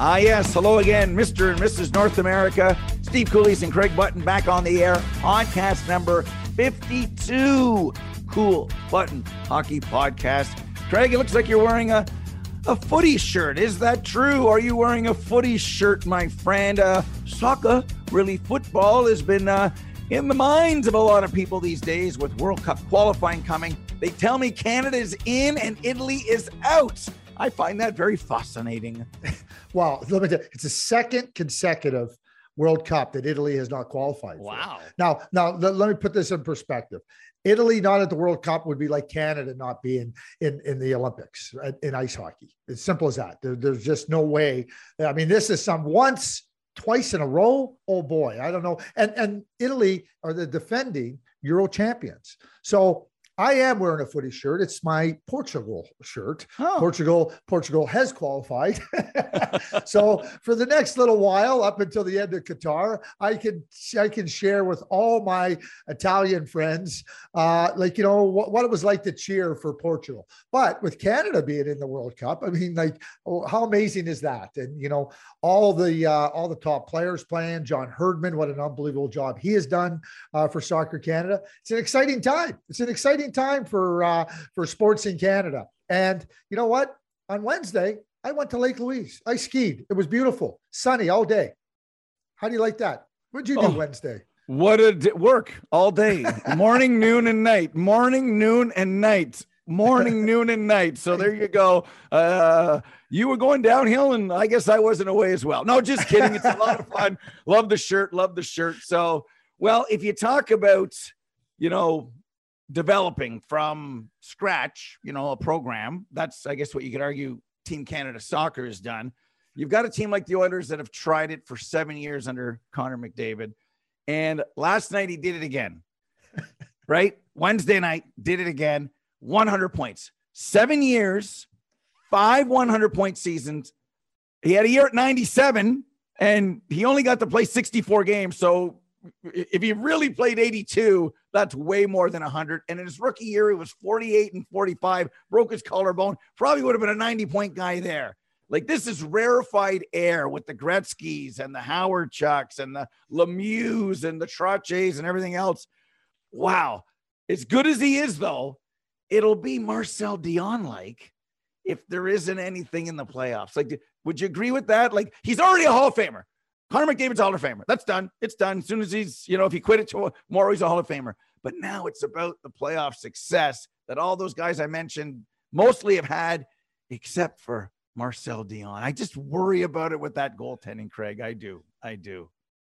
Ah, yes. Hello again, Mr. and Mrs. North America. Steve Kouleas and Craig Button back on the air. Podcast number 52. Cool Button Hockey Podcast. Craig, it looks like you're wearing a, a footy shirt. Is that true? Are you wearing a footy shirt, my friend? Uh, soccer, really, football has been uh, in the minds of a lot of people these days with World Cup qualifying coming. They tell me Canada is in and Italy is out. I find that very fascinating. well, let me tell you, it's the second consecutive World Cup that Italy has not qualified. Wow. For. Now, now let, let me put this in perspective. Italy not at the World Cup would be like Canada not being in, in the Olympics in ice hockey. It's simple as that. There, there's just no way. I mean, this is some once, twice in a row. Oh boy, I don't know. And and Italy are the defending Euro champions. So I am wearing a footy shirt. It's my Portugal shirt. Oh. Portugal, Portugal has qualified. so for the next little while, up until the end of Qatar, I can I can share with all my Italian friends, uh, like you know what, what, it was like to cheer for Portugal. But with Canada being in the World Cup, I mean, like oh, how amazing is that? And you know all the uh, all the top players playing. John Herdman, what an unbelievable job he has done uh, for Soccer Canada. It's an exciting time. It's an exciting exciting time for uh, for sports in Canada. And you know what? On Wednesday, I went to Lake Louise. I skied. It was beautiful, sunny all day. How do you like that? What'd you do oh, Wednesday? What did work all day, morning, noon, and night. Morning, noon, and night. Morning, noon, and night. So there you go. Uh, you were going downhill, and I guess I wasn't away as well. No, just kidding. It's a lot of fun. Love the shirt. Love the shirt. So, well, if you talk about, you know, developing from scratch, you know, a program. That's, I guess, what you could argue Team Canada Soccer has done. You've got a team like the Oilers that have tried it for seven years under Connor McDavid. And last night he did it again, right? Wednesday night, did it again, 100 points. Seven years, five 100 point seasons. He had a year at 97 and he only got to play 64 games. So if he really played 82, that's way more than 100. And in his rookie year, he was 48 and 45, broke his collarbone. Probably would have been a 90 point guy there. Like this is rarefied air with the Gretzky's and the Hawerchuks and the Lemieux and the Trottiers and everything else. Wow. As good as he is, though, it'll be Marcel Dionne like if there isn't anything in the playoffs. Like, would you agree with that? Like, he's already a Hall of Famer. Connor McDavid's a Hall of Famer. That's done. It's done. As soon as he's, you know, if he quit it tomorrow, he's a Hall of Famer. But now it's about the playoff success that all those guys I mentioned mostly have had, except for Marcel Dionne. I just worry about it with that goaltending, Craig. I do. I do.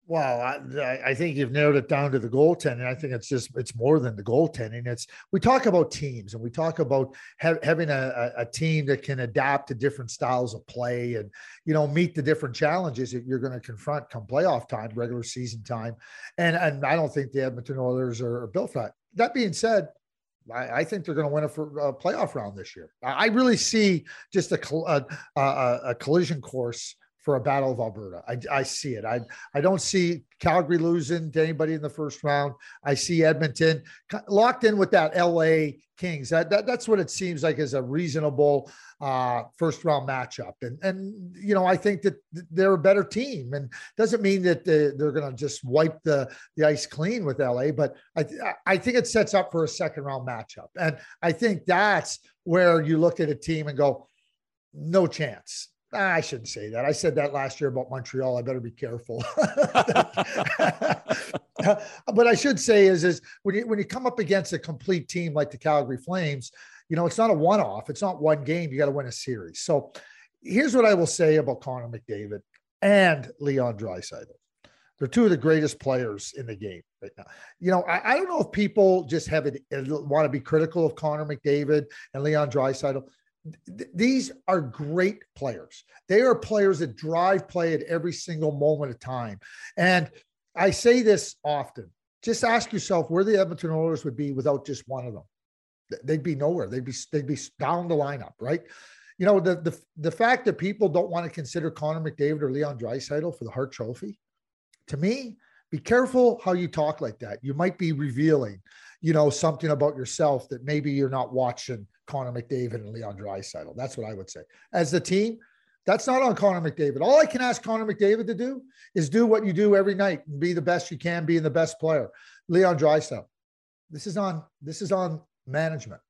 Well, I, I, think you've narrowed it down to the goaltending. I think it's just it's more than the goaltending. It's we talk about teams and we talk about ha- having a, a, team that can adapt to different styles of play and you know meet the different challenges that you're going to confront come playoff time, regular season time. And and I don't think the Edmonton Oilers are, are built for that. That being said, I, think they're going to win a, a, playoff round this year. I really see just a, a, a collision course for a battle of Alberta. I, I see it. I, I don't see Calgary losing to anybody in the first round. I see Edmonton locked in with that LA Kings. That, that that's what it seems like is a reasonable uh, first round matchup. And and you know I think that they're a better team, and doesn't mean that they, they're going to just wipe the the ice clean with LA. But I I think it sets up for a second round matchup, and I think that's where you look at a team and go, no chance I shouldn't say that. I said that last year about Montreal. I better be careful. but I should say is is when you when you come up against a complete team like the Calgary Flames, you know it's not a one off. It's not one game. You got to win a series. So here's what I will say about Connor McDavid and Leon Draisaitl. They're two of the greatest players in the game right now. You know, I, I don't know if people just have it want to be critical of Connor McDavid and Leon Draisaitl these are great players. They are players that drive play at every single moment of time. And I say this often. Just ask yourself where the Edmonton Oilers would be without just one of them. They'd be nowhere. They'd be they'd be down the lineup, right? You know, the the the fact that people don't want to consider Connor McDavid or Leon Draisaitl for the Hart Trophy, to me, be careful how you talk like that. You might be revealing, you know, something about yourself that maybe you're not watching Connor McDavid and Leon Draisaitl. That's what I would say. As the team, That's not on Connor McDavid. All I can ask Connor McDavid to do is do what you do every night and be the best you can, being the best player. Leon Draisaitl. This is on this is on management.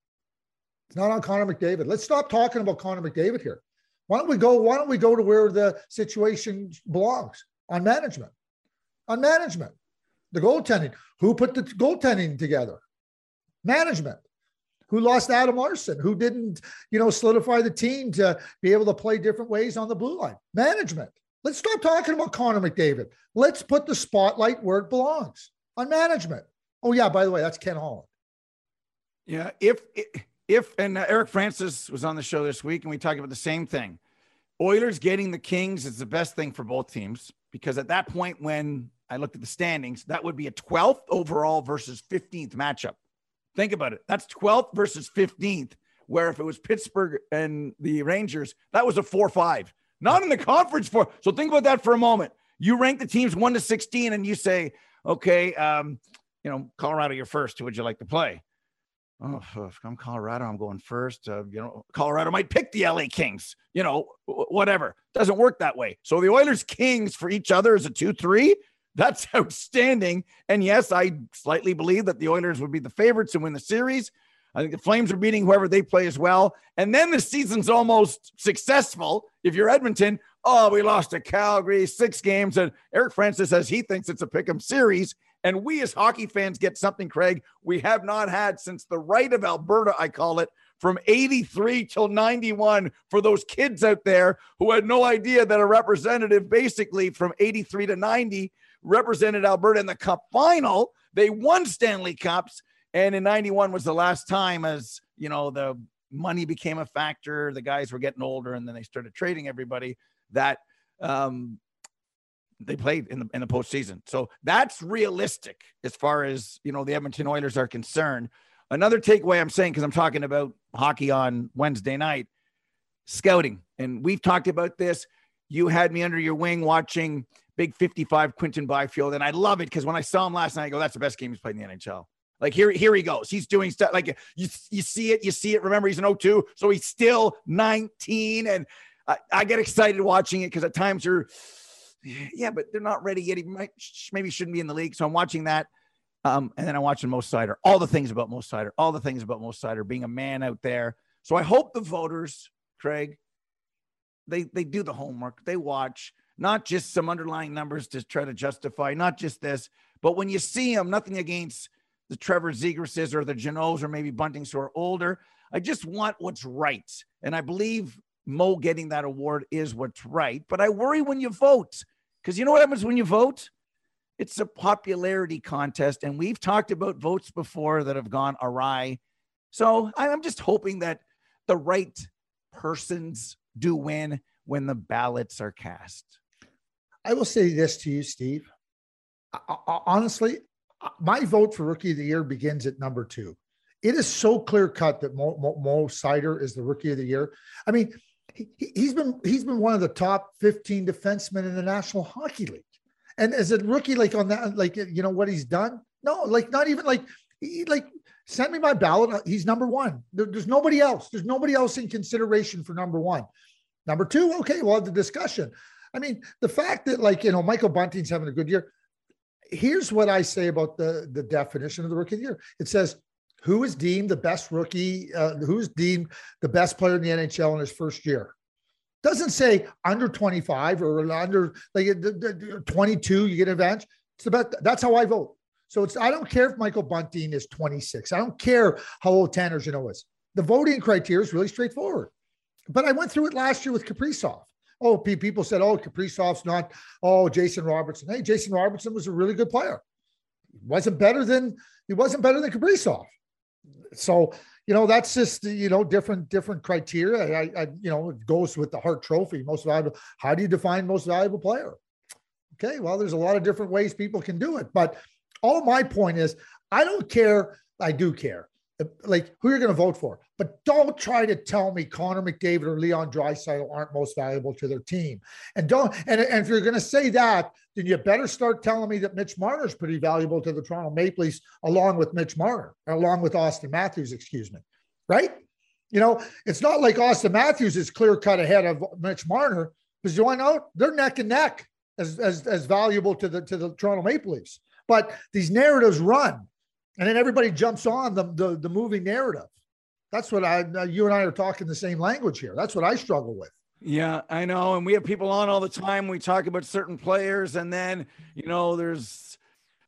It's not on Connor McDavid. Let's stop talking about Connor McDavid here. Why don't we go? Why don't we go to where the situation belongs on management? On management, the goaltending. Who put the goaltending together? Management. Who lost Adam Larsson? Who didn't, you know, solidify the team to be able to play different ways on the blue line? Management. Let's stop talking about Connor McDavid. Let's put the spotlight where it belongs on management. Oh yeah, by the way, that's Ken Holland. Yeah, if if and uh, Eric Francis was on the show this week, and we talked about the same thing. Oilers getting the Kings is the best thing for both teams because at that point, when I looked at the standings, that would be a 12th overall versus 15th matchup. Think about it. That's 12th versus 15th. Where if it was Pittsburgh and the Rangers, that was a 4 5. Not in the conference for. So think about that for a moment. You rank the teams 1 to 16 and you say, okay, um, you know, Colorado, you're first. Who would you like to play? Oh, if I'm Colorado, I'm going first. Uh, you know, Colorado might pick the LA Kings, you know, whatever. Doesn't work that way. So the Oilers Kings for each other is a 2 3. That's outstanding. And yes, I slightly believe that the Oilers would be the favorites to win the series. I think the Flames are beating whoever they play as well. And then the season's almost successful. If you're Edmonton, oh, we lost to Calgary, six games. And Eric Francis says he thinks it's a pick 'em series. And we as hockey fans get something, Craig, we have not had since the right of Alberta, I call it, from 83 till 91 for those kids out there who had no idea that a representative basically from 83 to 90 represented Alberta in the cup final. They won Stanley Cups. And in 91 was the last time as, you know, the money became a factor. The guys were getting older and then they started trading everybody that um, they played in the in the postseason. So that's realistic as far as you know the Edmonton Oilers are concerned. Another takeaway I'm saying because I'm talking about hockey on Wednesday night, scouting, and we've talked about this. You had me under your wing watching Big 55 Quinton Byfield, and I love it because when I saw him last night, I go, "That's the best game he's played in the NHL." Like here, here he goes. He's doing stuff like you, you see it, you see it. Remember, he's an 02, so he's still 19, and I, I get excited watching it because at times you're yeah, but they're not ready yet. He might, maybe shouldn't be in the league. So I'm watching that. Um, and then I'm watching Moritz Seider, all the things about Moritz Seider, all the things about Moritz Seider being a man out there. So I hope the voters, Craig, they they do the homework. They watch not just some underlying numbers to try to justify, not just this, but when you see them, nothing against the Trevor Zegrases or the Jeannots or maybe Buntings who are older. I just want what's right. And I believe Mo getting that award is what's right. But I worry when you vote because you know what happens when you vote? It's a popularity contest. And we've talked about votes before that have gone awry. So I'm just hoping that the right persons do win when the ballots are cast. I will say this to you, Steve. I, I, honestly, my vote for rookie of the year begins at number two. It is so clear cut that Mo, Mo, Mo Seider is the rookie of the year. I mean, he, has been he's been one of the top 15 defensemen in the National Hockey League. And as a rookie, like on that, like you know what he's done? No, like not even like he like send me my ballot. He's number one. There, there's nobody else. There's nobody else in consideration for number one. Number two, okay, we'll have the discussion. I mean, the fact that like you know Michael Bunting's having a good year. Here's what I say about the the definition of the rookie of the year. It says who is deemed the best rookie, uh, who's deemed the best player in the NHL in his first year. Doesn't say under 25 or under like 22, you get an advantage. It's about that's how I vote. So it's I don't care if Michael Bunting is 26. I don't care how old Tanner Jeannot is. The voting criteria is really straightforward. But I went through it last year with Kaprizov. Oh, people said, oh, Kaprizov's not, oh, Jason Robertson. Hey, Jason Robertson was a really good player. He wasn't better than he wasn't better than Kaprizov so you know that's just you know different different criteria. I, I you know it goes with the Hart Trophy, most valuable. How do you define most valuable player? Okay, well, there's a lot of different ways people can do it, but all my point is, I don't care. I do care like who you're going to vote for. But don't try to tell me Connor McDavid or Leon Draisaitl aren't most valuable to their team. And don't and, and if you're going to say that, then you better start telling me that Mitch Marner is pretty valuable to the Toronto Maple Leafs, along with Mitch Marner, along with Auston Matthews, excuse me. Right? You know, it's not like Auston Matthews is clear cut ahead of Mitch Marner because you want to know they're neck and neck as, as as valuable to the to the Toronto Maple Leafs. But these narratives run, and then everybody jumps on the the, the moving narrative. That's what I you and I are talking the same language here. That's what I struggle with. Yeah, I know. And we have people on all the time. We talk about certain players, and then you know, there's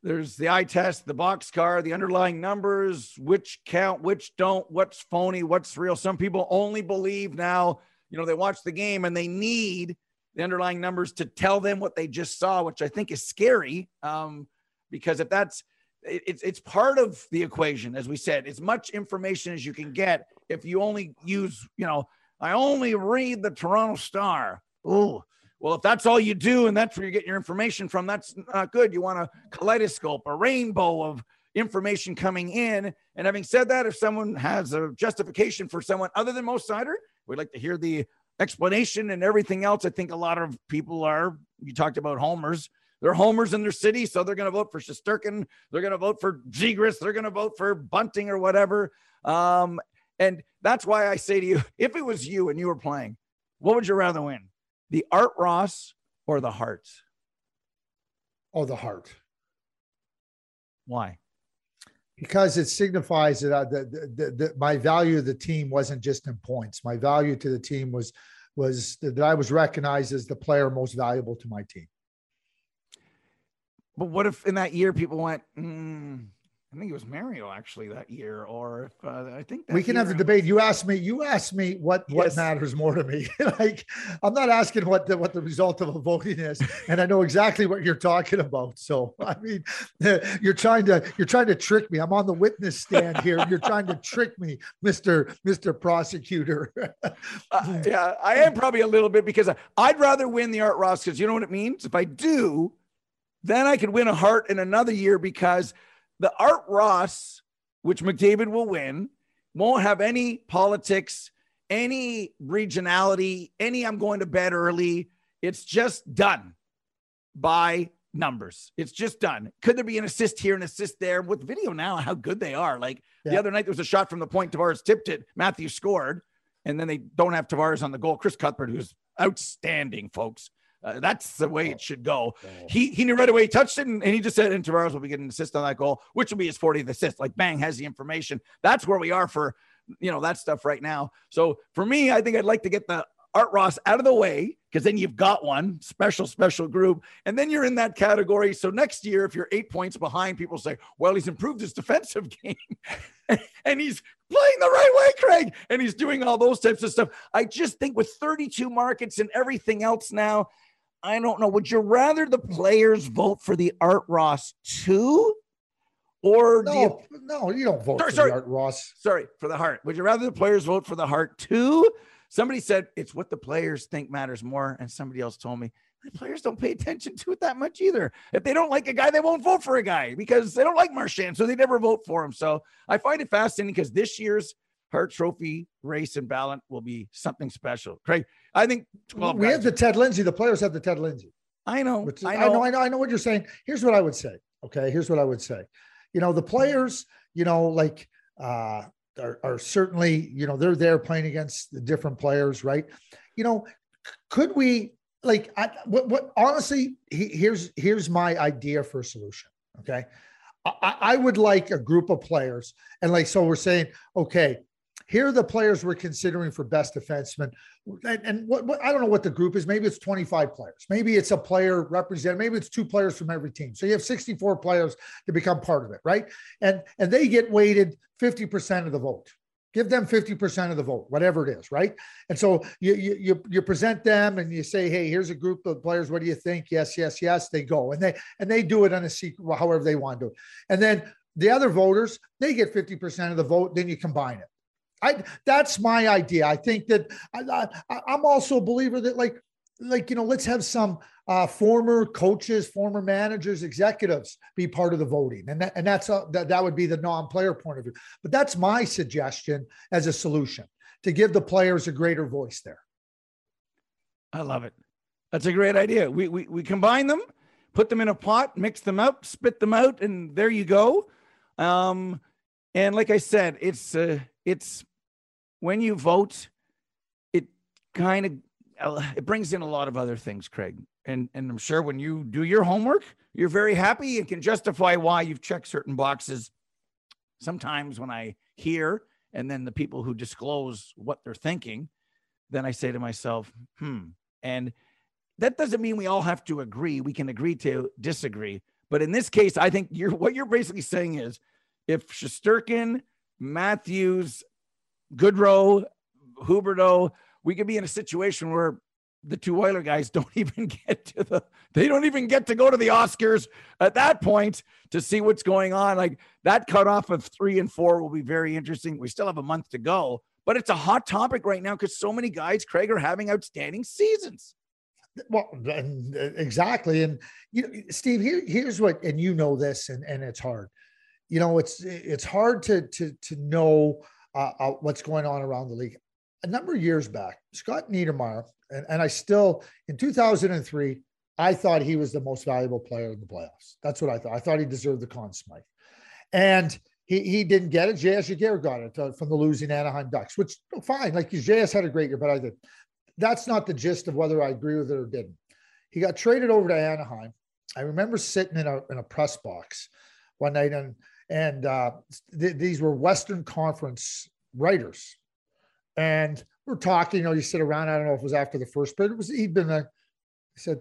there's the eye test, the box car, the underlying numbers, which count, which don't, what's phony, what's real. Some people only believe now, you know, they watch the game and they need the underlying numbers to tell them what they just saw, which I think is scary. Um, because if that's it's it's part of the equation, as we said, as much information as you can get. If you only use, you know, I only read the Toronto Star. Oh, well, if that's all you do and that's where you're getting your information from, that's not good. You want a kaleidoscope, a rainbow of information coming in. And having said that, if someone has a justification for someone other than Moritz Seider, we'd like to hear the explanation and everything else. I think a lot of people are, you talked about homers. They're homers in their city, so they're going to vote for Shesterkin. They're going to vote for Zegras. They're going to vote for Bunting or whatever. Um, and that's why I say to you, if it was you and you were playing, what would you rather win? The Art Ross or the Hart? Oh, the Hart. Why? Because it signifies that, I, that, that, that my value of the team wasn't just in points. My value to the team was was that I was recognized as the player most valuable to my team. But what if in that year people went, mm, I think it was Mario actually that year, or if uh, I think we can have the debate. You asked me. You asked me what what yes. matters more to me. like I'm not asking what the what the result of a voting is, and I know exactly what you're talking about. So I mean, you're trying to you're trying to trick me. I'm on the witness stand here. You're trying to trick me, Mister Mister Prosecutor. uh, yeah, I am probably a little bit because I'd rather win the Art Ross because you know what it means. If I do, then I could win a Hart in another year because the Art Ross, which McDavid will win, won't have any politics, any regionality, any I'm going to bed early. It's just done by numbers. It's just done. Could there be an assist here, an assist there with video now? How good they are. Like yeah. the other night, there was a shot from the point. Tavares tipped it. Matthew scored, and then they don't have Tavares on the goal. Chris Cuthbert, who's outstanding, folks. Uh, that's the way it should go. Oh. He he knew right away he touched it, and, and he just said, and Tavares will be getting an assist on that goal, which will be his 40th assist. Like bang, has the information. That's where we are for you know that stuff right now. So for me, I think I'd like to get the Art Ross out of the way because then you've got one special, special group. And then you're in that category. So next year, if you're eight points behind, people say, well, he's improved his defensive game and he's playing the right way, Craig. And he's doing all those types of stuff. I just think with 32 markets and everything else now, I don't know. Would you rather the players vote for the Art Ross too? Or no, do you, no, you don't vote sorry, for sorry, Art Ross. Sorry, for the Hart. Would you rather the players vote for the Hart too? Somebody said it's what the players think matters more. And somebody else told me the players don't pay attention to it that much either. If they don't like a guy, they won't vote for a guy because they don't like Marchand. So they never vote for him. So I find it fascinating because this year's Hart Trophy race and ballot will be something special. Craig, I think 12 we have the Ted Lindsay. The players have the Ted Lindsay. I know, is, I know. I know. I know. I know what you're saying. Here's what I would say. Okay. Here's what I would say. You know, the players, you know, like, uh, are, are certainly, you know, they're there playing against the different players, right? You know, could we like I, what, what honestly he, here's here's my idea for a solution okay I, I, would like a group of players and like so we're saying okay here are the players we're considering for best defenseman. And, and what, what, I don't know what the group is. Maybe it's 25 players. Maybe it's a player represent. Maybe it's two players from every team. So you have 64 players to become part of it, right? And and they get weighted 50% of the vote. Give them 50% of the vote, whatever it is, right? And so you you you present them and you say, hey, here's a group of players. What do you think? Yes, yes, yes. They go and they and they do it on a secret, however they want to. And then the other voters, they get 50% of the vote. Then you combine it. I that's my idea. I think that I, am also a believer that like like you know let's have some uh, former coaches, former managers, executives be part of the voting, and that and that's a, that that would be the non-player point of view. But that's my suggestion as a solution to give the players a greater voice there. I love it. That's a great idea. We we we combine them, put them in a pot, mix them up, spit them out, and there you go. Um, and like I said, it's uh, it's when you vote, it kind of uh, it brings in a lot of other things, Craig. And and I'm sure when you do your homework, you're very happy and can justify why you've checked certain boxes. Sometimes when I hear and then the people who disclose what they're thinking, then I say to myself, hmm. And that doesn't mean we all have to agree. We can agree to disagree. But in this case, I think you're what you're basically saying is if Shesterkin, Matthews, Gaudreau, Huberdeau, we could be in a situation where the two Oiler guys don't even get to the they don't even get to go to the Oscars at that point to see what's going on. Like that cutoff of three and four will be very interesting. We still have a month to go, but it's a hot topic right now because so many guys, Craig, are having outstanding seasons. Well, uh, exactly. And you know, Steve, here, here's what, and you know this, and, and it's hard. You know, it's it's hard to to to know uh, uh, what's going on around the league. A number of years back, Scott Niedermayer, and, and I still in 2003, I thought he was the most valuable player in the playoffs. That's what I thought. I thought he deserved the Conn Smythe. And he, he didn't get it. J.S. Giguere got it uh, from the losing Anaheim Ducks, which oh, fine. Like J.S. had a great year, but I did. That's not the gist of whether I agree with it or didn't. He got traded over to Anaheim. I remember sitting in a in a press box one night, and and uh, th- these were Western Conference writers, and we're talking. You know, you sit around. I don't know if it was after the first, but it was. He'd been a. He said,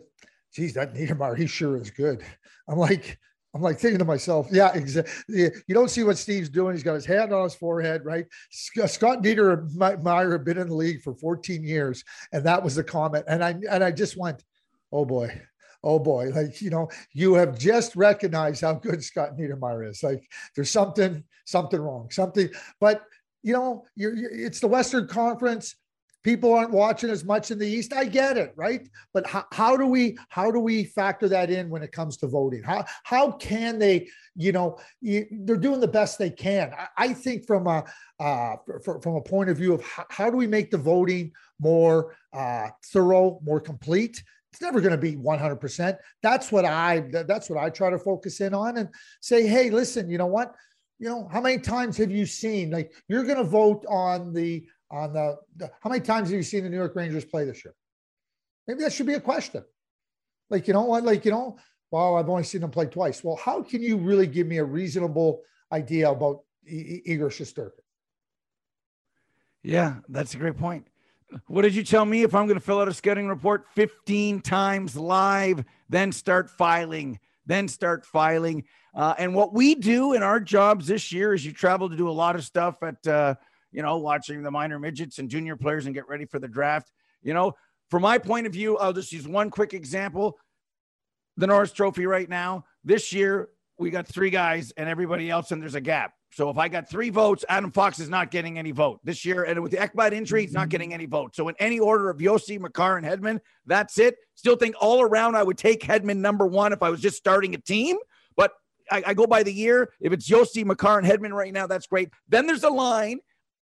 "Geez, that Niedermayer, he sure is good." I'm like, I'm like thinking to myself, yeah, exactly. You don't see what Steve's doing. He's got his hand on his forehead, right? Scott Niedermayer had been in the league for 14 years, and that was the comment. And I and I just went, oh boy, oh boy, like you know, you have just recognized how good Scott Niedermayer is. Like there's something, something wrong, something. But you know, you're, you're, it's the Western Conference. People aren't watching as much in the east. I get it right? But how, how do we how do we factor that in when it comes to voting? How how can they you know you, they're doing the best they can. I, I think from a uh, for, from a point of view of how, how do we make the voting more uh, thorough more complete it's never going to be 100% that's what i that's what i try to focus in on and say hey listen you know what you know how many times have you seen like you're going to vote on the on the, the, how many times have you seen the New York Rangers play this year? Maybe that should be a question. Like, you know what? Like, you know, well, I've only seen them play twice. Well, how can you really give me a reasonable idea about Igor Shesterkin? Yeah, that's a great point. What did you tell me? If I'm going to fill out a scouting report 15 times live, then start filing, then start filing. Uh, and what we do in our jobs this year is you travel to do a lot of stuff at uh, you know, watching the minor midgets and junior players and get ready for the draft. You know, from my point of view, I'll just use one quick example. The Norris Trophy right now, this year, we got three guys and everybody else, and there's a gap. So if I got three votes, Adam Fox is not getting any vote this year. And with the Ekblad injury, he's not getting any vote. So in any order of Josi, Makar, and Hedman, that's it. Still think all around I would take Hedman number one if I was just starting a team. But I, I go by the year. If it's Josi, Makar, and Hedman right now, that's great. Then there's a line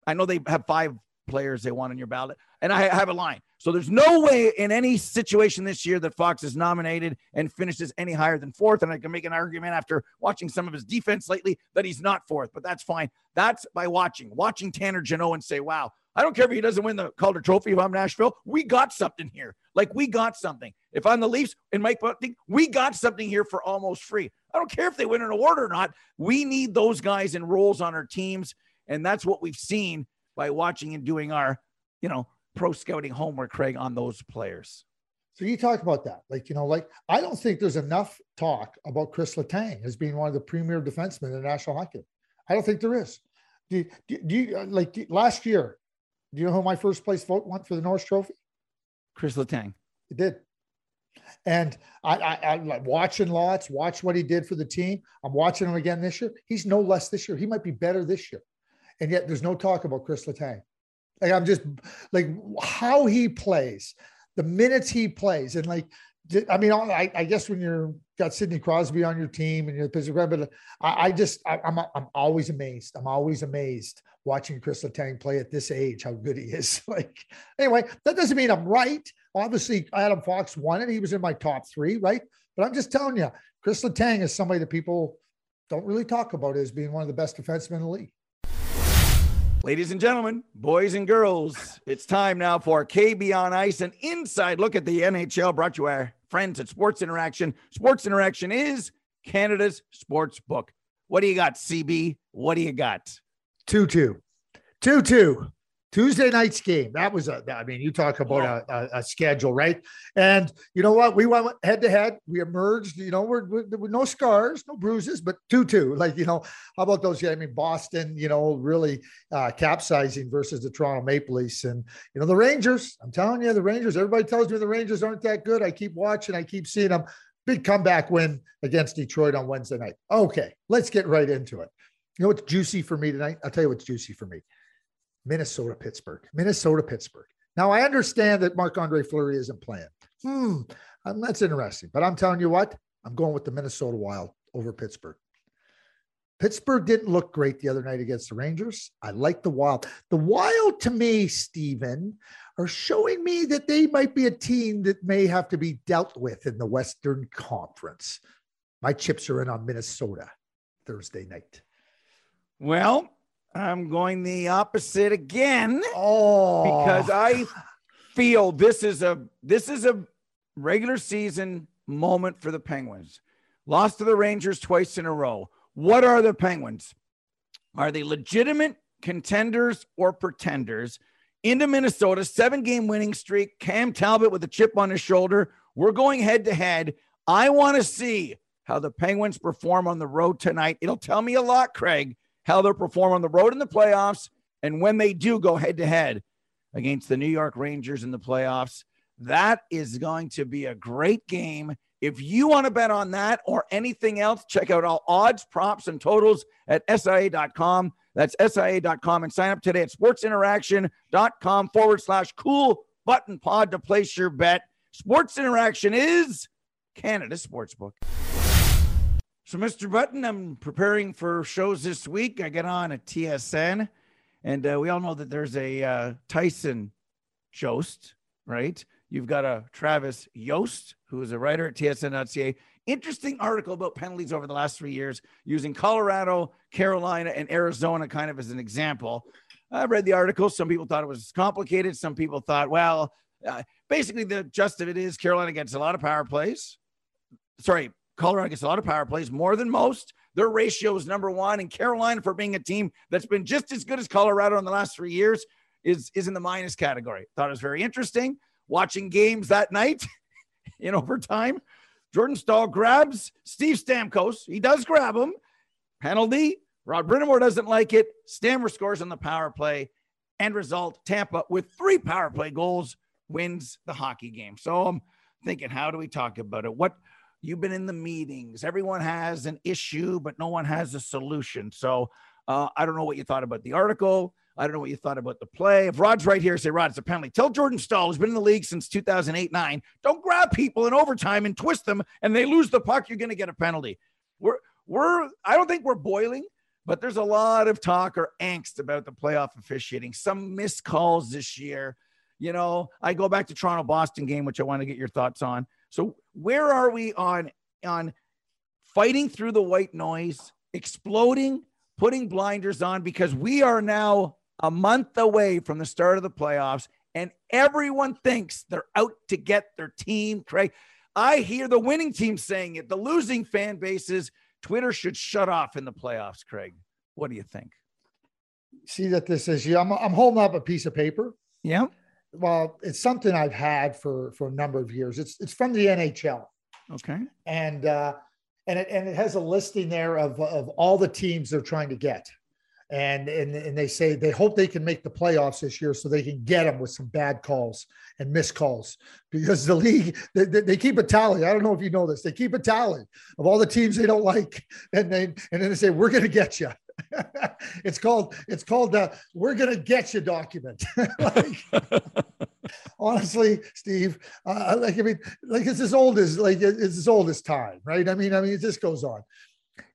I know they have five players they want on your ballot, and I have a line. So there's no way in any situation this year that Fox is nominated and finishes any higher than fourth. And I can make an argument after watching some of his defense lately that he's not fourth, but that's fine. That's by watching, watching Tanner Jeannot and say, wow, I don't care if he doesn't win the Calder Trophy if I'm Nashville. We got something here. Like we got something. If I'm the Leafs and Mike Bunting, we got something here for almost free. I don't care if they win an award or not. We need those guys in roles on our teams. And that's what we've seen by watching and doing our, you know, pro scouting homework, Craig, on those players. So you talk about that, like you know, like I don't think there's enough talk about Chris Letang as being one of the premier defensemen in the National Hockey. I don't think there is. Do, do, do you uh, like do, last year? Do you know who my first place vote went for the Norris Trophy? Chris Letang. It did. And I, I, I'm like watching lots, watch what he did for the team. I'm watching him again this year. He's no less this year. He might be better this year and yet there's no talk about Chris Letang. Like I'm just like how he plays, the minutes he plays, and like I mean, I, I guess when you're got Sidney Crosby on your team and you're the Pittsburgh, but uh, I, I just I, am I'm, I'm always amazed. I'm always amazed watching Chris Letang play at this age, how good he is. like anyway, that doesn't mean I'm right. Obviously, Adam Fox won it. He was in my top three, right? But I'm just telling you, Chris Letang is somebody that people don't really talk about as being one of the best defensemen in the league. Ladies and gentlemen, boys and girls, it's time now for KB on Ice, an inside look at the NHL brought to our friends at Sports Interaction. Sports Interaction is Canada's sports book. What do you got, CB? What do you got? 2 2. 2 2. Tuesday night's game. That was a, I mean, you talk about a, a, a, schedule, right? And you know what? We went head to head. We emerged, you know, we're, we're, we're no scars, no bruises, but 2 2. Like, you know, how about those? I mean, Boston, you know, really uh, capsizing versus the Toronto Maple Leafs. And, you know, the Rangers, I'm telling you, the Rangers, everybody tells me the Rangers aren't that good. I keep watching, I keep seeing them. Big comeback win against Detroit on Wednesday night. Okay, let's get right into it. You know what's juicy for me tonight? I'll tell you what's juicy for me. Minnesota, Pittsburgh, Minnesota, Pittsburgh. Now I understand that Marc Andre Fleury isn't playing. Hmm, um, that's interesting. But I'm telling you what, I'm going with the Minnesota Wild over Pittsburgh. Pittsburgh didn't look great the other night against the Rangers. I like the Wild. The Wild, to me, Stephen, are showing me that they might be a team that may have to be dealt with in the Western Conference. My chips are in on Minnesota Thursday night. Well, I'm going the opposite again. Oh, because I feel this is a this is a regular season moment for the Penguins. Lost to the Rangers twice in a row. What are the Penguins? Are they legitimate contenders or pretenders? Into Minnesota, seven game winning streak. Cam Talbot with a chip on his shoulder. We're going head to head. I want to see how the Penguins perform on the road tonight. It'll tell me a lot, Craig, how they'll perform on the road in the playoffs. And when they do go head to head against the New York Rangers in the playoffs, that is going to be a great game. If you want to bet on that or anything else, check out all odds, props, and totals at SIA.com. That's SIA.com and sign up today at sportsinteraction.com forward slash cool button pod to place your bet. Sports Interaction is Canada's sportsbook. So, Mr. Button, I'm preparing for shows this week. I get on at TSN, and uh, we all know that there's a uh, Tyson Jost, right? You've got a Travis Yost, who is a writer at TSN.ca. Interesting article about penalties over the last three years, using Colorado, Carolina, and Arizona kind of as an example. I read the article. Some people thought it was complicated. Some people thought, well, uh, basically, the gist of it is Carolina gets a lot of power plays. Sorry, Colorado gets a lot of power plays, more than most. Their ratio is number one. And Carolina, for being a team that's been just as good as Colorado in the last three years, is, is in the minus category. Thought it was very interesting. Watching games that night in overtime, Jordan Staal grabs Steve Stamkos. He does grab him. Penalty. Rod Brind'Amour doesn't like it. Stammer scores on the power play. End result Tampa with three power play goals wins the hockey game. So I'm thinking, how do we talk about it? What You've been in the meetings. Everyone has an issue, but no one has a solution. So uh, I don't know what you thought about the article. I don't know what you thought about the play. If Rod's right here, say, Rod, it's a penalty. Tell Jordan Staal, who's been in the league since 2008 9, don't grab people in overtime and twist them and they lose the puck. You're going to get a penalty. We're, we're, I don't think we're boiling, but there's a lot of talk or angst about the playoff officiating. Some missed calls this year. You know, I go back to Toronto Boston game, which I want to get your thoughts on. So where are we on on fighting through the white noise, exploding, putting blinders on because we are now a month away from the start of the playoffs and everyone thinks they're out to get their team. Craig, I hear the winning team saying it. The losing fan bases, Twitter should shut off in the playoffs. Craig, what do you think? See that this is you. I'm, I'm holding up a piece of paper. Yeah well, it's something I've had for for a number of years. It's it's from the NHL. Okay. And uh, and it and it has a listing there of of all the teams they're trying to get, and and and they say they hope they can make the playoffs this year so they can get them with some bad calls and missed calls because the league they, they keep a tally. I don't know if you know this. They keep a tally of all the teams they don't like, and then and then they say we're going to get you. it's called it's called the "We're gonna get you" document. like, honestly, Steve, uh, like I mean, like it's as old as like it's as old as time, right? I mean, I mean, it just goes on.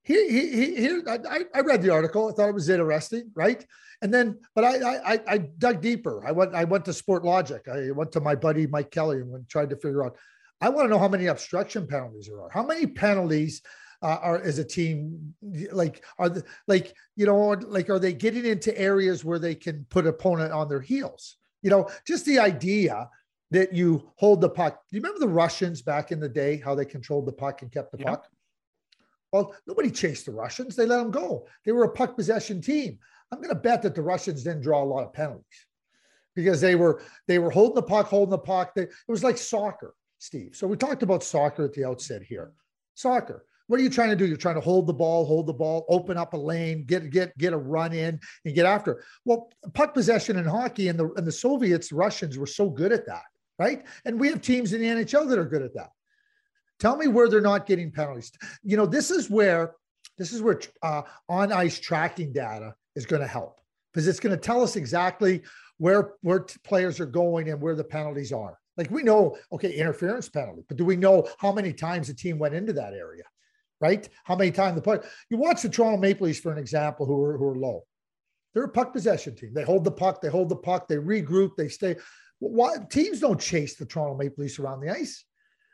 Here, here, I, I read the article. I thought it was interesting, right? And then, but I, I, I dug deeper. I went, I went to Sportlogiq. I went to my buddy Mike Kelly and tried to figure out. I want to know how many obstruction penalties there are. How many penalties uh, are as a team like are the, like you know like are they getting into areas where they can put opponent on their heels? You know just the idea that you hold the puck. Do you remember the russians back in the day how they controlled the puck and kept the yeah. puck? Well nobody chased the russians. They let them go. They were a puck possession team. I'm going to bet that the russians didn't draw a lot of penalties because they were they were holding the puck holding the puck. They, it was like soccer steve. So we talked about soccer at the outset here. Soccer what are you trying to do? You're trying to hold the ball, hold the ball, open up a lane, get get get a run in, and get after. Well, puck possession in hockey and the and the Soviets, Russians were so good at that, right? And we have teams in the NHL that are good at that. Tell me where they're not getting penalties. You know, this is where this is where uh, on ice tracking data is going to help because it's going to tell us exactly where where players are going and where the penalties are. Like we know, okay, interference penalty, but do we know how many times a team went into that area? Right? How many times the puck? You watch the Toronto Maple Leafs for an example, who are who are low. They're a puck possession team. They hold the puck, they hold the puck, they regroup, they stay. Why teams don't chase the Toronto Maple Leafs around the ice?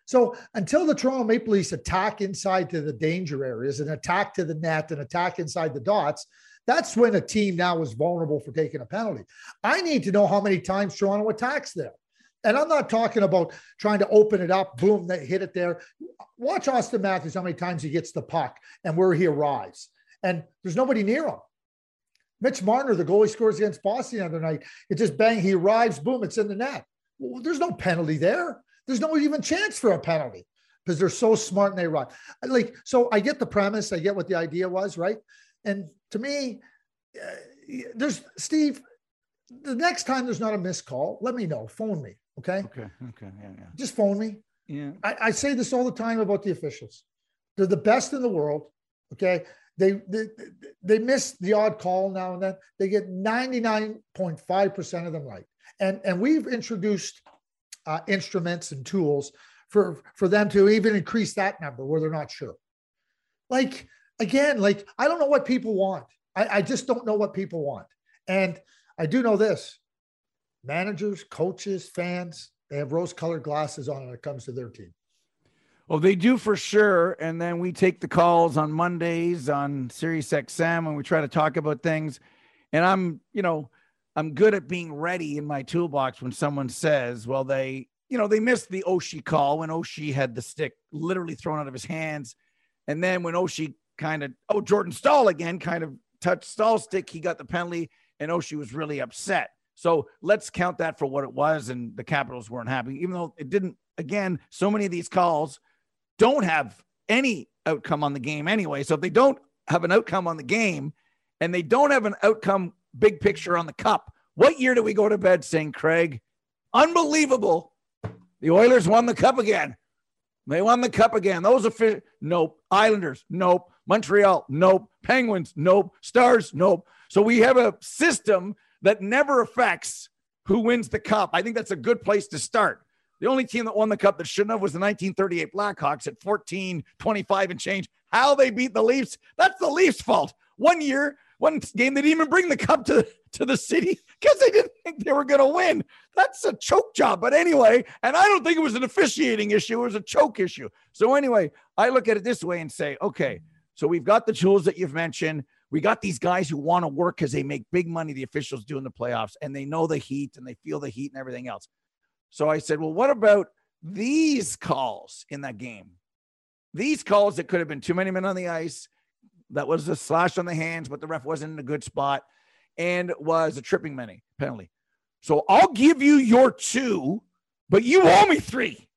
So until the Toronto Maple Leafs attack inside to the danger areas and attack to the net and attack inside the dots, that's when a team now is vulnerable for taking a penalty. I need to know how many times Toronto attacks them. And I'm not talking about trying to open it up, boom, they hit it there. Watch Auston Matthews, how many times he gets the puck and where he arrives. And there's nobody near him. Mitch Marner, the goalie scores against Boston the other night. It just bang, he arrives, boom, it's in the net. Well, there's no penalty there. There's no even chance for a penalty because they're so smart and they run. Like, so I get the premise, I get what the idea was, right? And to me, uh, there's Steve, the next time there's not a missed call, let me know. Phone me. Okay. Okay. Okay. Yeah. Yeah. Just phone me. Yeah. I, I say this all the time about the officials. They're the best in the world. Okay. They, they they miss the odd call now and then. They get 99.5% of them right. And and we've introduced uh, instruments and tools for for them to even increase that number where they're not sure. Like again, like I don't know what people want. I, I just don't know what people want. And I do know this managers, coaches, fans, they have rose colored glasses on when it comes to their team. Well, they do for sure. And then we take the calls on Mondays on Sirius XM when we try to talk about things. And I'm, you know, I'm good at being ready in my toolbox when someone says, well, they, you know, they missed the Oshie call when Oshie had the stick literally thrown out of his hands. And then when Oshie kind of, oh, Jordan Staal again kind of touched Staal's stick, he got the penalty and Oshie was really upset. So let's count that for what it was. And the Capitals weren't happy, even though it didn't. Again, so many of these calls don't have any outcome on the game anyway. So if they don't have an outcome on the game and they don't have an outcome big picture on the cup, what year do we go to bed saying, Craig, unbelievable? The Oilers won the cup again. They won the cup again. Those are fish- nope. Islanders, nope. Montreal, nope. Penguins, nope. Stars, nope. So we have a system that never affects who wins the cup. I think that's a good place to start. The only team that won the cup that shouldn't have was the 1938 Blackhawks at 14, 25 and change. How they beat the Leafs, that's the Leafs' fault. One year, one game, they didn't even bring the cup to, to the city because they didn't think they were going to win. That's a choke job. But anyway, and I don't think it was an officiating issue, it was a choke issue. So anyway, I look at it this way and say, okay, so we've got the tools that you've mentioned. We got these guys who want to work because they make big money, the officials do in the playoffs, and they know the heat and they feel the heat and everything else. So I said, well, what about these calls in that game? These calls that could have been too many men on the ice, that was a slash on the hands, but the ref wasn't in a good spot, and was a tripping many penalty. So I'll give you your two, but you owe me three.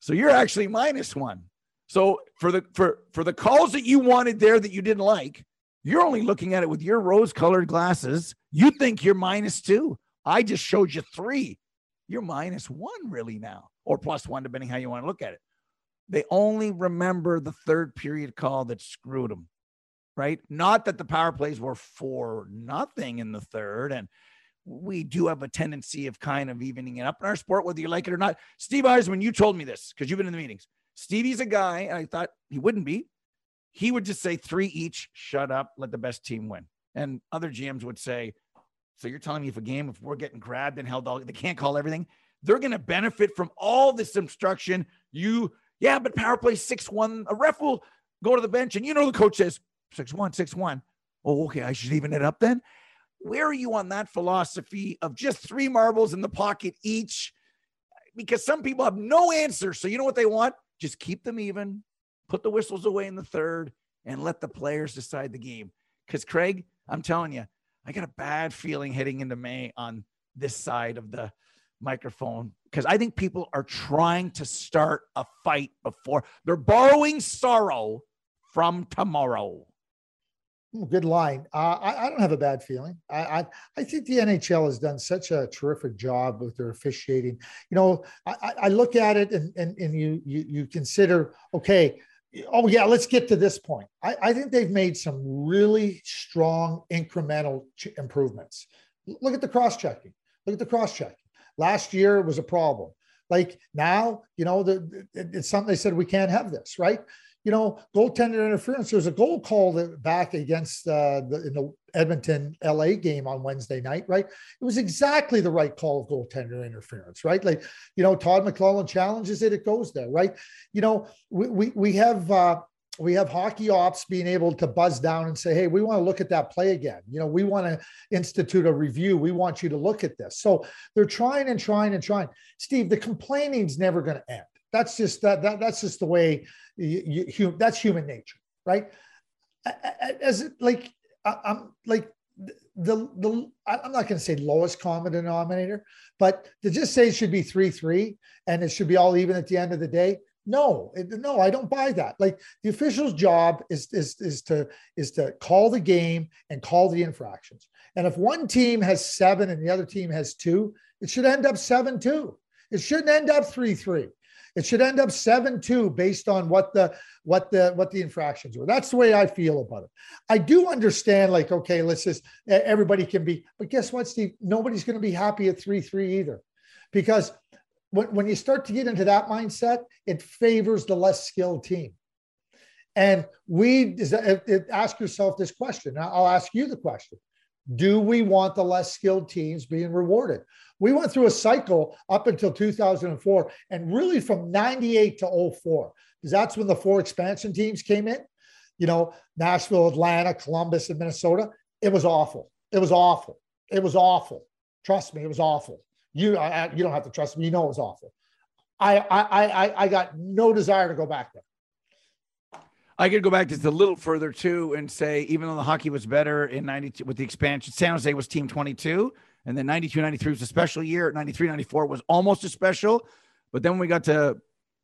So you're actually minus one. So for the for for the calls that you wanted there that you didn't like, you're only looking at it with your rose colored glasses. You think you're minus two. I just showed you three. You're minus one, really, now, or plus one, depending how you want to look at it. They only remember the third period call that screwed them, right? Not that the power plays were for nothing in the third. And we do have a tendency of kind of evening it up in our sport, whether you like it or not. Steve Yzerman, you told me this because you've been in the meetings. Stevie's a guy, and I thought he wouldn't be, he would just say three each, shut up, let the best team win. And other GMs would say, so you're telling me if a game, if we're getting grabbed and held, all, they can't call everything. They're going to benefit from all this obstruction. You, yeah, but power play six one. A ref will go to the bench, and you know the coach says six one, six one. Oh, okay, I should even it up then. Where are you on that philosophy of just three marbles in the pocket each? Because some people have no answer. So you know what they want? Just keep them even, put the whistles away in the third, and let the players decide the game. Because Craig, I'm telling you, I got a bad feeling heading into May on this side of the microphone because I think people are trying to start a fight before they're borrowing sorrow from tomorrow. Good line. Uh, I, I, don't have a bad feeling. I, I, I think the NHL has done such a terrific job with their officiating. You know, I, I look at it and, and, and you, you you consider okay. Oh yeah, let's get to this point. I, I think they've made some really strong incremental improvements. Look at the cross checking. Look at the cross checking. Last year was a problem. Like now, you know, the, it's something they said we can't have this, right? You know, goaltender interference. There was a goal called back against uh, the, in the Edmonton LA game on Wednesday night, right? It was exactly the right call of goaltender interference, right? Like, you know, Todd McLellan challenges it, it goes there, right? You know, we we, we have uh, we have hockey ops being able to buzz down and say, hey, we want to look at that play again. You know, we want to institute a review. We want you to look at this. So they're trying and trying and trying. Steve, the complaining's never going to end. That's just that, that that's just the way you, you, that's human nature, right? As like I'm like the the I'm not going to say lowest common denominator, but to just say it should be three three and it should be all even at the end of the day, no, no, I don't buy that. Like the official's job is, is, is to is to call the game and call the infractions. And if one team has seven and the other team has two, it should end up seven two. It shouldn't end up three three. It should end up seven two based on what the what the what the infractions were. That's the way I feel about it. I do understand, like, okay, let's just everybody can be, but guess what, Steve? Nobody's going to be happy at three three either, because when, when you start to get into that mindset, it favors the less skilled team. And we ask yourself this question. I'll ask you the question. Do we want the less skilled teams being rewarded? We went through a cycle up until 2004 and really from 98 to 04, because that's when the four expansion teams came in. You know, Nashville, Atlanta, Columbus, and Minnesota. It was awful. It was awful. It was awful. Trust me, it was awful. You I, you don't have to trust me. You know it was awful. I I I I got no desire to go back there. I could go back just a little further too and say, even though the hockey was better in 92 with the expansion, San Jose was team 22, and then 92 93 was a special year. 93 94 was almost as special. But then we got to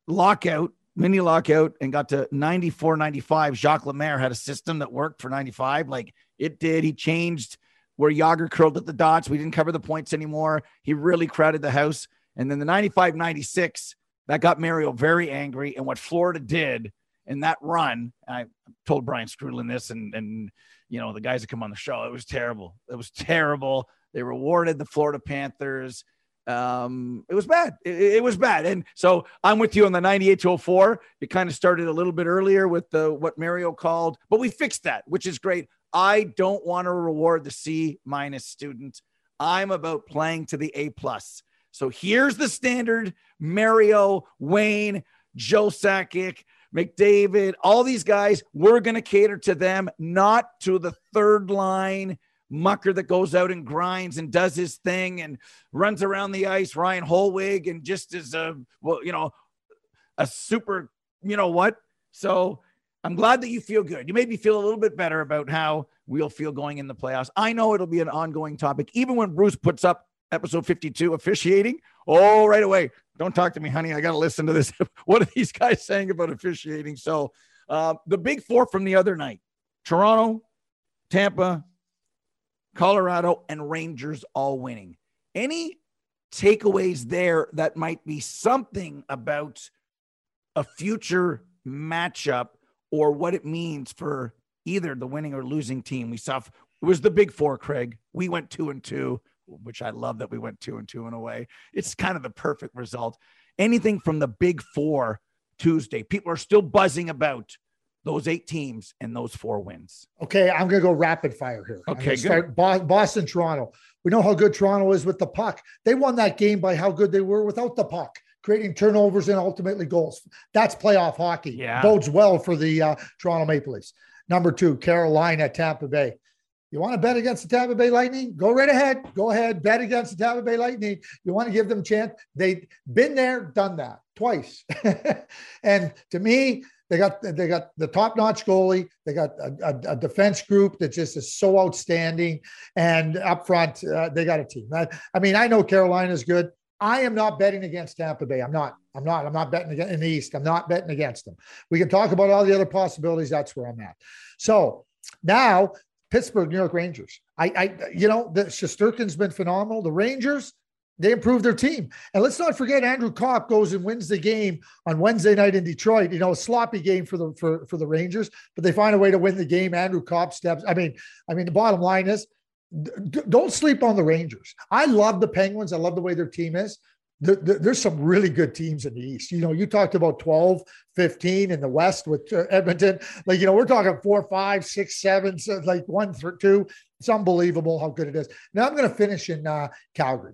lockout, mini lockout, and got to 94 95, Jacques Lemaire had a system that worked for 95. Like it did. He changed where Jagr curled at the dots. We didn't cover the points anymore. He really crowded the house. And then the 95 96, that got Mario very angry. And what Florida did in that run, I told Brian Skrudland this and, and, you know, the guys that come on the show, it was terrible. It was terrible. They rewarded the Florida Panthers. Um, it was bad. It, it, was bad. And so I'm with you on the 98 to 04. It kind of started a little bit earlier with the what Mario called, but we fixed that, which is great. I don't want to reward the C minus student. I'm about playing to the A plus. So here's the standard Mario, Wayne, Joe Sakic, McDavid, all these guys. We're going to cater to them, not to the third line mucker that goes out and grinds and does his thing and runs around the ice, Ryan Hollweg, and just is a, well, you know, a super, you know what? So I'm glad that you feel good. You made me feel a little bit better about how we'll feel going in the playoffs. I know it'll be an ongoing topic, even when Bruce puts up episode 52 officiating. Oh, right away. Don't talk to me, honey. I got to listen to this. what are these guys saying about officiating? So, uh, the big four from the other night Toronto, Tampa, Colorado, and Rangers all winning. Any takeaways there that might be something about a future matchup or what it means for either the winning or losing team. We saw it was the big four, Craig. We went two and two, which I love that we went two and two in a way. It's kind of the perfect result. Anything from the big four Tuesday, people are still buzzing about those eight teams and those four wins. Okay, I'm going to go rapid fire here. Okay, start Boston, Toronto. We know how good Toronto is with the puck. They won that game by how good they were without the puck. creating turnovers and ultimately goals. That's playoff hockey. Yeah. Bodes well for the uh, Toronto Maple Leafs. Number two, Carolina, Tampa Bay. You want to bet against the Tampa Bay Lightning? Go right ahead. Go ahead. Bet against the Tampa Bay Lightning. You want to give them a chance? They've been there, done that twice. and to me, they got they got the top notch goalie. They got a, a, a, defense group that just is so outstanding. And up front, uh, they got a team. I, I mean, I know Carolina's good. I am not betting against Tampa Bay. I'm not. I'm not. I'm not betting in the East. I'm not betting against them. We can talk about all the other possibilities. That's where I'm at. So now Pittsburgh, New York Rangers. I, I you know, the Shesterkin's been phenomenal. The Rangers, they improved their team. And let's not forget Andrew Copp goes and wins the game on Wednesday night in Detroit. You know, a sloppy game for the for, for the Rangers, but they find a way to win the game. Andrew Copp steps. I mean, I mean, the bottom line is d- don't sleep on the Rangers. I love the Penguins. I love the way their team is. The, the, there's some really good teams in the East. You know, you talked about 12, 15 in the West with uh, Edmonton. Like, you know, we're talking four, five, six, seven, so like one through two. It's unbelievable how good it is. Now I'm going to finish in uh, Calgary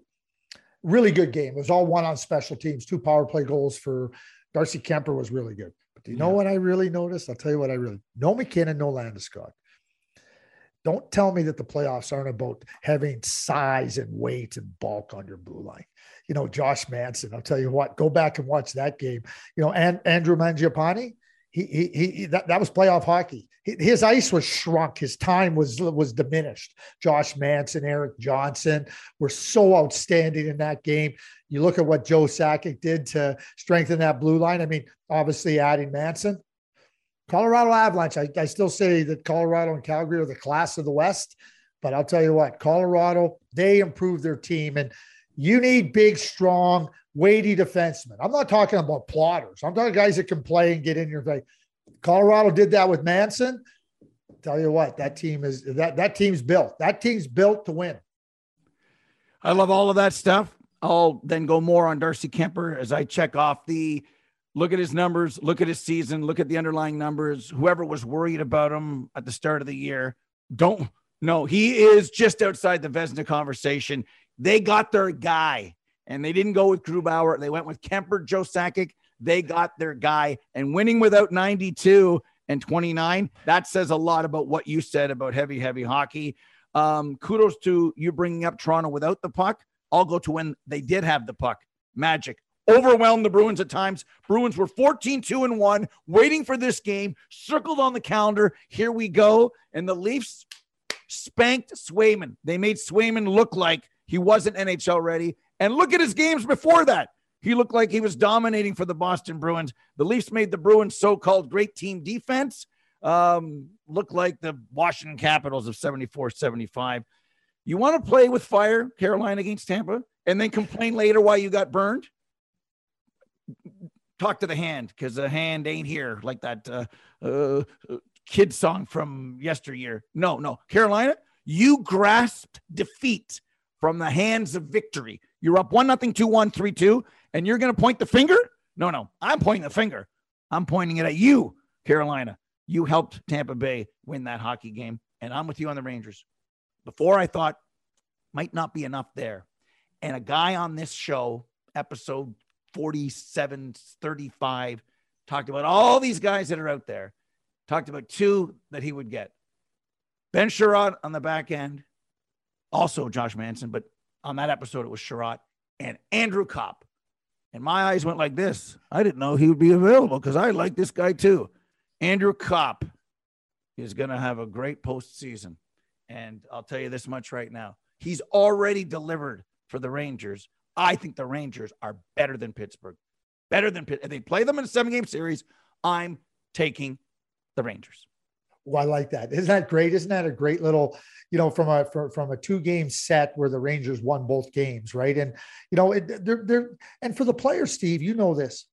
really good game. It was all one on special teams, two power play goals for Darcy Kuemper was really good. But do you know what I really noticed? I'll tell you what I really no MacKinnon, no Landeskog. Don't tell me that the playoffs aren't about having size and weight and bulk on your blue line. You know, Josh Manson, I'll tell you what, go back and watch that game. You know, and Andrew Mangiapane, he, he, he that, that was playoff hockey. His ice was shrunk. His time was was diminished. Josh Manson, Erik Johnson were so outstanding in that game. You look at what Joe Sakic did to strengthen that blue line. I mean, obviously adding Manson. Colorado Avalanche. I, I still say that Colorado and Calgary are the class of the West, but I'll tell you what, Colorado they improved their team, and you need big, strong weighty defensemen. I'm not talking about plotters. I'm talking guys that can play and get in your face. Colorado did that with Manson. Tell you what, that team is that that team's built. That team's built to win. I love all of that stuff. I'll then go more on Darcy Kuemper as I check off the look at his numbers, look at his season, look at the underlying numbers. Whoever was worried about him at the start of the year, don't no, he is just outside the Vezina conversation. They got their guy and they didn't go with Grubauer. They went with Kuemper, Joe Sakic. They got their guy and winning without 92 and 29. That says a lot about what you said about heavy, heavy hockey. Um, kudos to you bringing up Toronto without the puck. I'll go to when they did have the puck. Magic overwhelmed the Bruins at times. Bruins were 14 2 and 1, waiting for this game, circled on the calendar. Here we go. And the Leafs spanked Swayman. They made Swayman look like he wasn't NHL ready. And look at his games before that. He looked like he was dominating for the Boston Bruins. The Leafs made the Bruins so called great team defense um, look like the Washington Capitals of 74 75. You want to play with fire, Carolina against Tampa, and then complain later why you got burned? Talk to the hand because the hand ain't here like that uh, uh, kid song from yesteryear. No, no. Carolina, you grasped defeat from the hands of victory. You're up one nothing, two one, three two, and you're going to point the finger? No, no, I'm pointing the finger. I'm pointing it at you, Carolina. You helped Tampa Bay win that hockey game, and I'm with you on the Rangers. Before I thought might not be enough there, and a guy on this show, episode 47, 35, talked about all these guys that are out there. Talked about two that he would get. Ben Chiarot on the back end, also Josh Manson, but on that episode, it was Chiarot and Andrew Copp. And my eyes went like this. I didn't know he would be available because I like this guy too. Andrew Copp is going to have a great postseason. And I'll tell you this much right now he's already delivered for the Rangers. I think the Rangers are better than Pittsburgh, better than Pitt. If they play them in a seven game series, I'm taking the Rangers. Well, I like that. Isn't that great? Isn't that a great little, you know, from a from, from a two game set where the Rangers won both games, right? And you know, it, they're they're and for the players, Steve, you know this,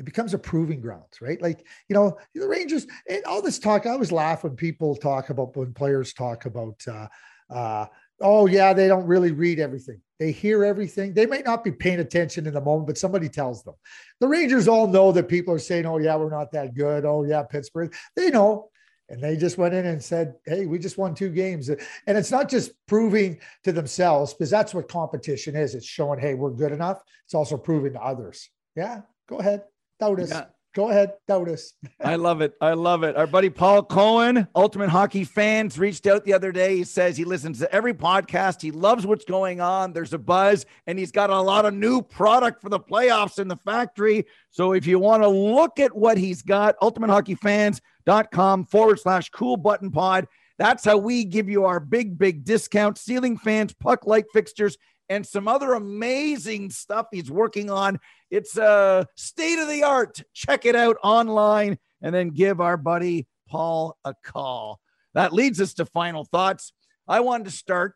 it becomes a proving grounds, right? Like you know, the Rangers. And all this talk, I always laugh when people talk about when players talk about. uh uh oh yeah they don't really read everything they hear everything they may not be paying attention in the moment but somebody tells them the rangers all know that people are saying oh yeah we're not that good oh yeah pittsburgh they know and they just went in and said, Hey, we just won two games. And it's not just proving to themselves, because that's what competition is. It's showing, Hey, we're good enough. It's also proving to others Yeah, go ahead. Doubt us. Yeah. Go ahead, doubt us. I love it. I love it. Our buddy Paul Cohen, Ultimate Hockey Fans, reached out the other day. He says he listens to every podcast. He loves what's going on. There's a buzz, and he's got a lot of new product for the playoffs in the factory. So if you want to look at what he's got, ultimatehockeyfans.com forward slash cool button pod. That's how we give you our big, big discount ceiling fans, puck light fixtures, and some other amazing stuff he's working on. It's uh, state of the art. Check it out online and then give our buddy Paul a call. That leads us to final thoughts. I wanted to start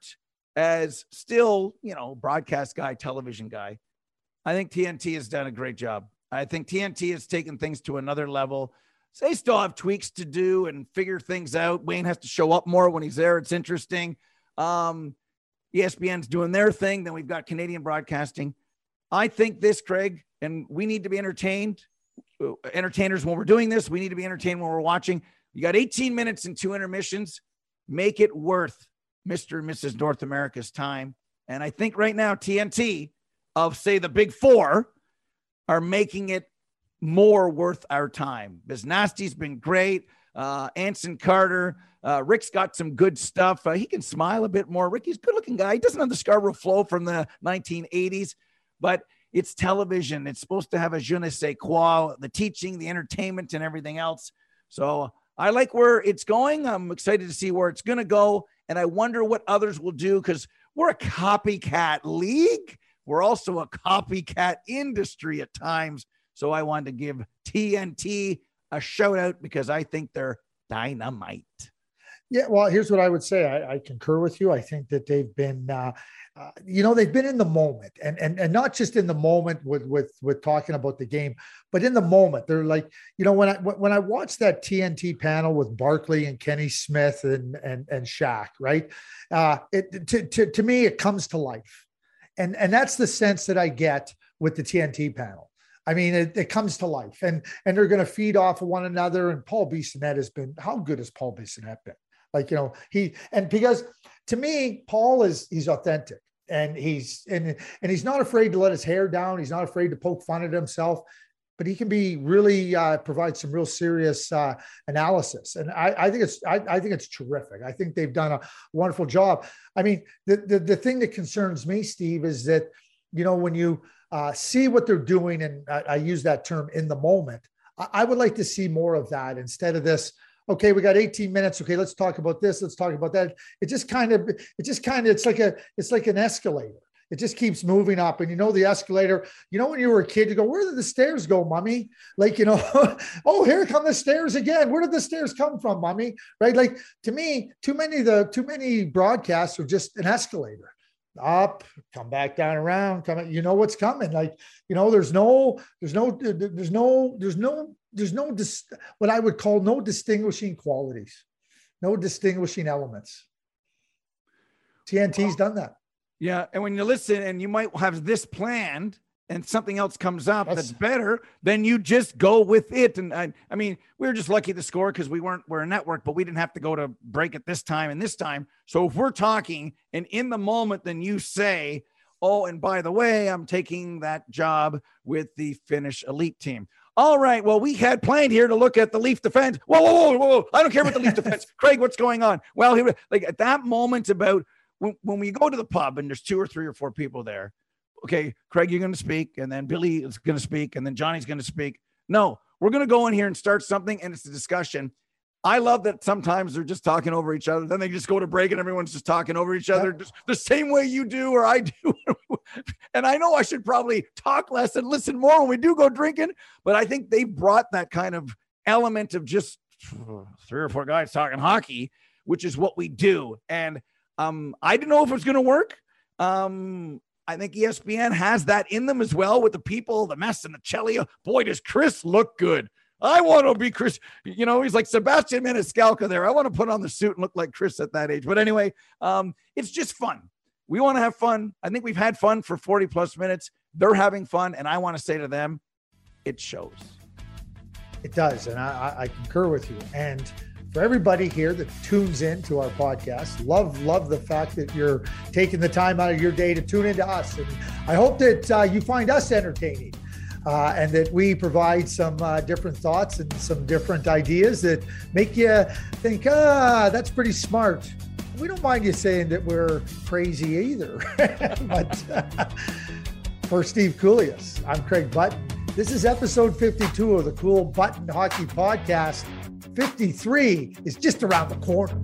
as still, you know, broadcast guy, television guy. I think TNT has done a great job. I think TNT has taken things to another level. So they still have tweaks to do and figure things out. Wayne has to show up more when he's there. It's interesting. Um, ESPN's doing their thing. Then we've got Canadian broadcasting. I think this, Craig, and we need to be entertained. Uh, entertainers, when we're doing this, we need to be entertained when we're watching. You got 18 minutes and two intermissions. Make it worth Mr. and Mrs. North America's time. And I think right now, TNT, of say the big four, are making it more worth our time. Biznasty's been great. Uh, Anson Carter, uh, Rick's got some good stuff. Uh, he can smile a bit more. Ricky's a good looking guy. He doesn't have the Scarborough flow from the 1980s, but it's television. It's supposed to have a je ne sais quoi, the teaching, the entertainment, and everything else. So I like where it's going. I'm excited to see where it's going to go. And I wonder what others will do because we're a copycat league. We're also a copycat industry at times. So I wanted to give TNT a shout out because I think they're dynamite. Yeah, well, here's what I would say. I, I concur with you. I think that they've been, uh, uh, you know, they've been in the moment, and and and not just in the moment with with with talking about the game, but in the moment. They're like, you know, when I when I watched that TNT panel with Barkley and Kenny Smith and and and Shaq, right? Uh, it to to to me, it comes to life, and and that's the sense that I get with the TNT panel. I mean, it, it, comes to life, and and they're going to feed off of one another. And Paul Bissonnette has been how good has Paul Bissonnette been? Like, you know, he and because to me, Paul is he's authentic and he's and and he's not afraid to let his hair down. He's not afraid to poke fun at himself, but he can be really uh, provide some real serious uh, analysis. And I, I think it's I, I, think it's terrific. I think they've done a wonderful job. I mean, the the, the thing that concerns me, Steve, is that you know when you uh, see what they're doing, and I, I use that term in the moment. I, I would like to see more of that instead of this okay, we got 18 minutes. Okay, let's talk about this. Let's talk about that. It just kind of, it just kind of, it's like a, it's like an escalator. It just keeps moving up. And you know, the escalator, you know, when you were a kid, you go, where did the stairs go, mommy? Like, you know, oh, here come the stairs again. Where did the stairs come from, mommy? Right. Like to me, too many, the too many broadcasts are just an escalator up, come back down around, come, you know what's coming. Like, you know, there's no, there's no, there's no, there's no there's no dis, what I would call no distinguishing qualities, no distinguishing elements. TNT's well, done that. Yeah, and when you listen, and you might have this planned, and something else comes up that's, that's better, then you just go with it. And I, I mean, we were just lucky to score because we weren't we're a network, but we didn't have to go to break at this time and this time. So if we're talking and in the moment, then you say, "Oh, and by the way, I'm taking that job with the Finnish elite team." All right. Well, we had planned here to look at the Leaf defense. Whoa, whoa, whoa, whoa. I don't care about the Leaf defense. Craig, what's going on? Well, he, like at that moment about when, when we go to the pub and there's two or three or four people there. Okay, Craig, you're going to speak, and then Billy is going to speak, and then Johnny's going to speak. No, we're going to go in here and start something, and it's a discussion. I love that sometimes they're just talking over each other. Then they just go to break and everyone's just talking over each other, just the same way you do or I do. and I know I should probably talk less and listen more when we do go drinking, but I think they brought that kind of element of just three or four guys talking hockey, which is what we do. And um, I didn't know if it was going to work. Um, I think ESPN has that in them as well with the people, the mess and the Chelly. Boy, does Chris look good. I want to be Chris. You know, he's like Sebastian Maniscalco there. I want to put on the suit and look like Chris at that age. But anyway, um, it's just fun. We want to have fun. I think we've had fun for 40 plus minutes. They're having fun. And I want to say to them, it shows. It does. And I, I concur with you. And for everybody here that tunes in to our podcast, love, love the fact that you're taking the time out of your day to tune into us. And I hope that uh, you find us entertaining. uh, and that we provide some uh, different thoughts and some different ideas that make you think, ah, that's pretty smart. We don't mind you saying that we're crazy either. but for Steve Kouleas, I'm Craig Button. This is episode 52 of the Cool Button Hockey Podcast. 53 is just around the corner.